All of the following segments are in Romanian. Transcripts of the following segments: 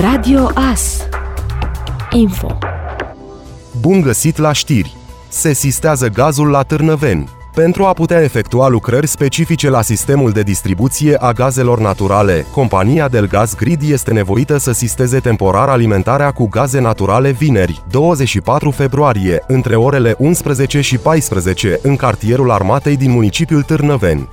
Radio AS Info Bun găsit la știri! Se sistează gazul la Târnăveni. Pentru a putea efectua lucrări specifice la sistemul de distribuție a gazelor naturale, compania Delgaz Grid este nevoită să sisteze temporar alimentarea cu gaze naturale vineri, 24 februarie, între orele 11 și 14, în cartierul armatei din municipiul Târnăveni.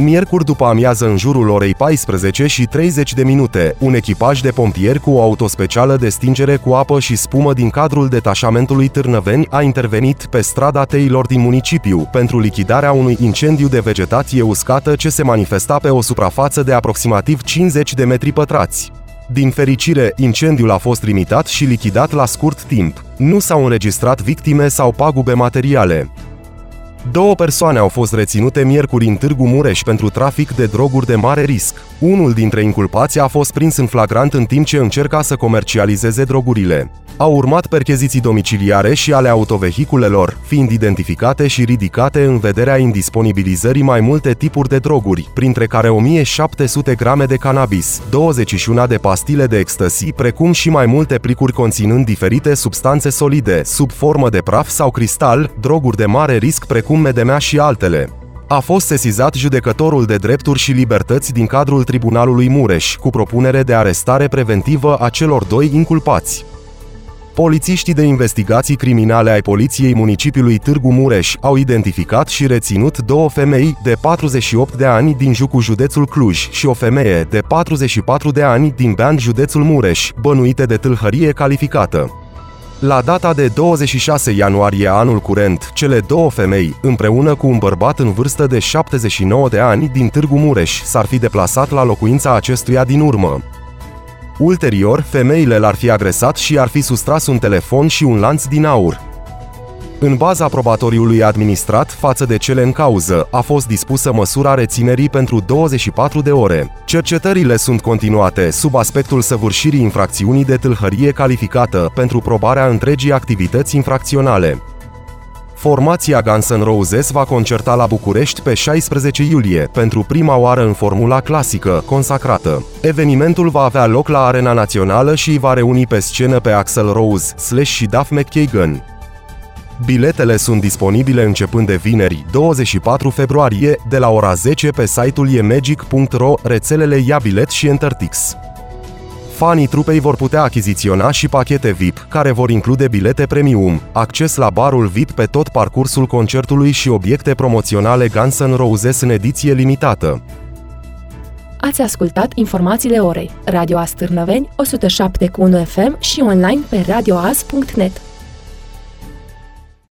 Miercuri după amiază în jurul orei 14 și 30 de minute, un echipaj de pompieri cu o autospecială de stingere cu apă și spumă din cadrul detașamentului Târnăveni a intervenit pe strada Teilor din municipiu pentru lichidarea unui incendiu de vegetație uscată ce se manifesta pe o suprafață de aproximativ 50 de metri pătrați. Din fericire, incendiul a fost limitat și lichidat la scurt timp. Nu s-au înregistrat victime sau pagube materiale. Două persoane au fost reținute miercuri în Târgu Mureș pentru trafic de droguri de mare risc. Unul dintre inculpați a fost prins în flagrant în timp ce încerca să comercializeze drogurile. Au urmat percheziții domiciliare și ale autovehiculelor, fiind identificate și ridicate în vederea indisponibilizării mai multe tipuri de droguri, printre care 1700 grame de cannabis, 21 de pastile de ecstasy, precum și mai multe plicuri conținând diferite substanțe solide, sub formă de praf sau cristal, droguri de mare risc precum MDMA și altele. A fost sesizat judecătorul de drepturi și libertăți din cadrul Tribunalului Mureș, cu propunere de arestare preventivă a celor doi inculpați. Polițiștii de investigații criminale ai Poliției Municipiului Târgu Mureș au identificat și reținut două femei de 48 de ani din Jucu, județul Cluj, și o femeie de 44 de ani din Bean, județul Mureș, bănuite de tâlhărie calificată. La data de 26 ianuarie anul curent, cele două femei, împreună cu un bărbat în vârstă de 79 de ani din Târgu Mureș, s-ar fi deplasat la locuința acestuia din urmă. Ulterior, femeile l-ar fi agresat și ar fi sustras un telefon și un lanț din aur. În baza probatoriului administrat față de cele în cauză, a fost dispusă măsura reținerii pentru 24 de ore. Cercetările sunt continuate sub aspectul săvârșirii infracțiunii de tâlhărie calificată pentru probarea întregii activități infracționale. Formația Guns N' Roses va concerta la București pe 16 iulie, pentru prima oară în formula clasică, consacrată. Evenimentul va avea loc la Arena Națională și va reuni pe scenă pe Axel Rose, Slash și Duff McKagan. Biletele sunt disponibile începând de vineri, 24 februarie, de la ora 10 pe site-ul emagic.ro, rețelele Iabilet și Entertix. Fanii trupei vor putea achiziționa și pachete VIP, care vor include bilete premium, acces la barul VIP pe tot parcursul concertului și obiecte promoționale Guns N' Roses în ediție limitată. Ați ascultat informațiile orei. Radio Astârnăveni, 107.1 FM și online pe radioas.net.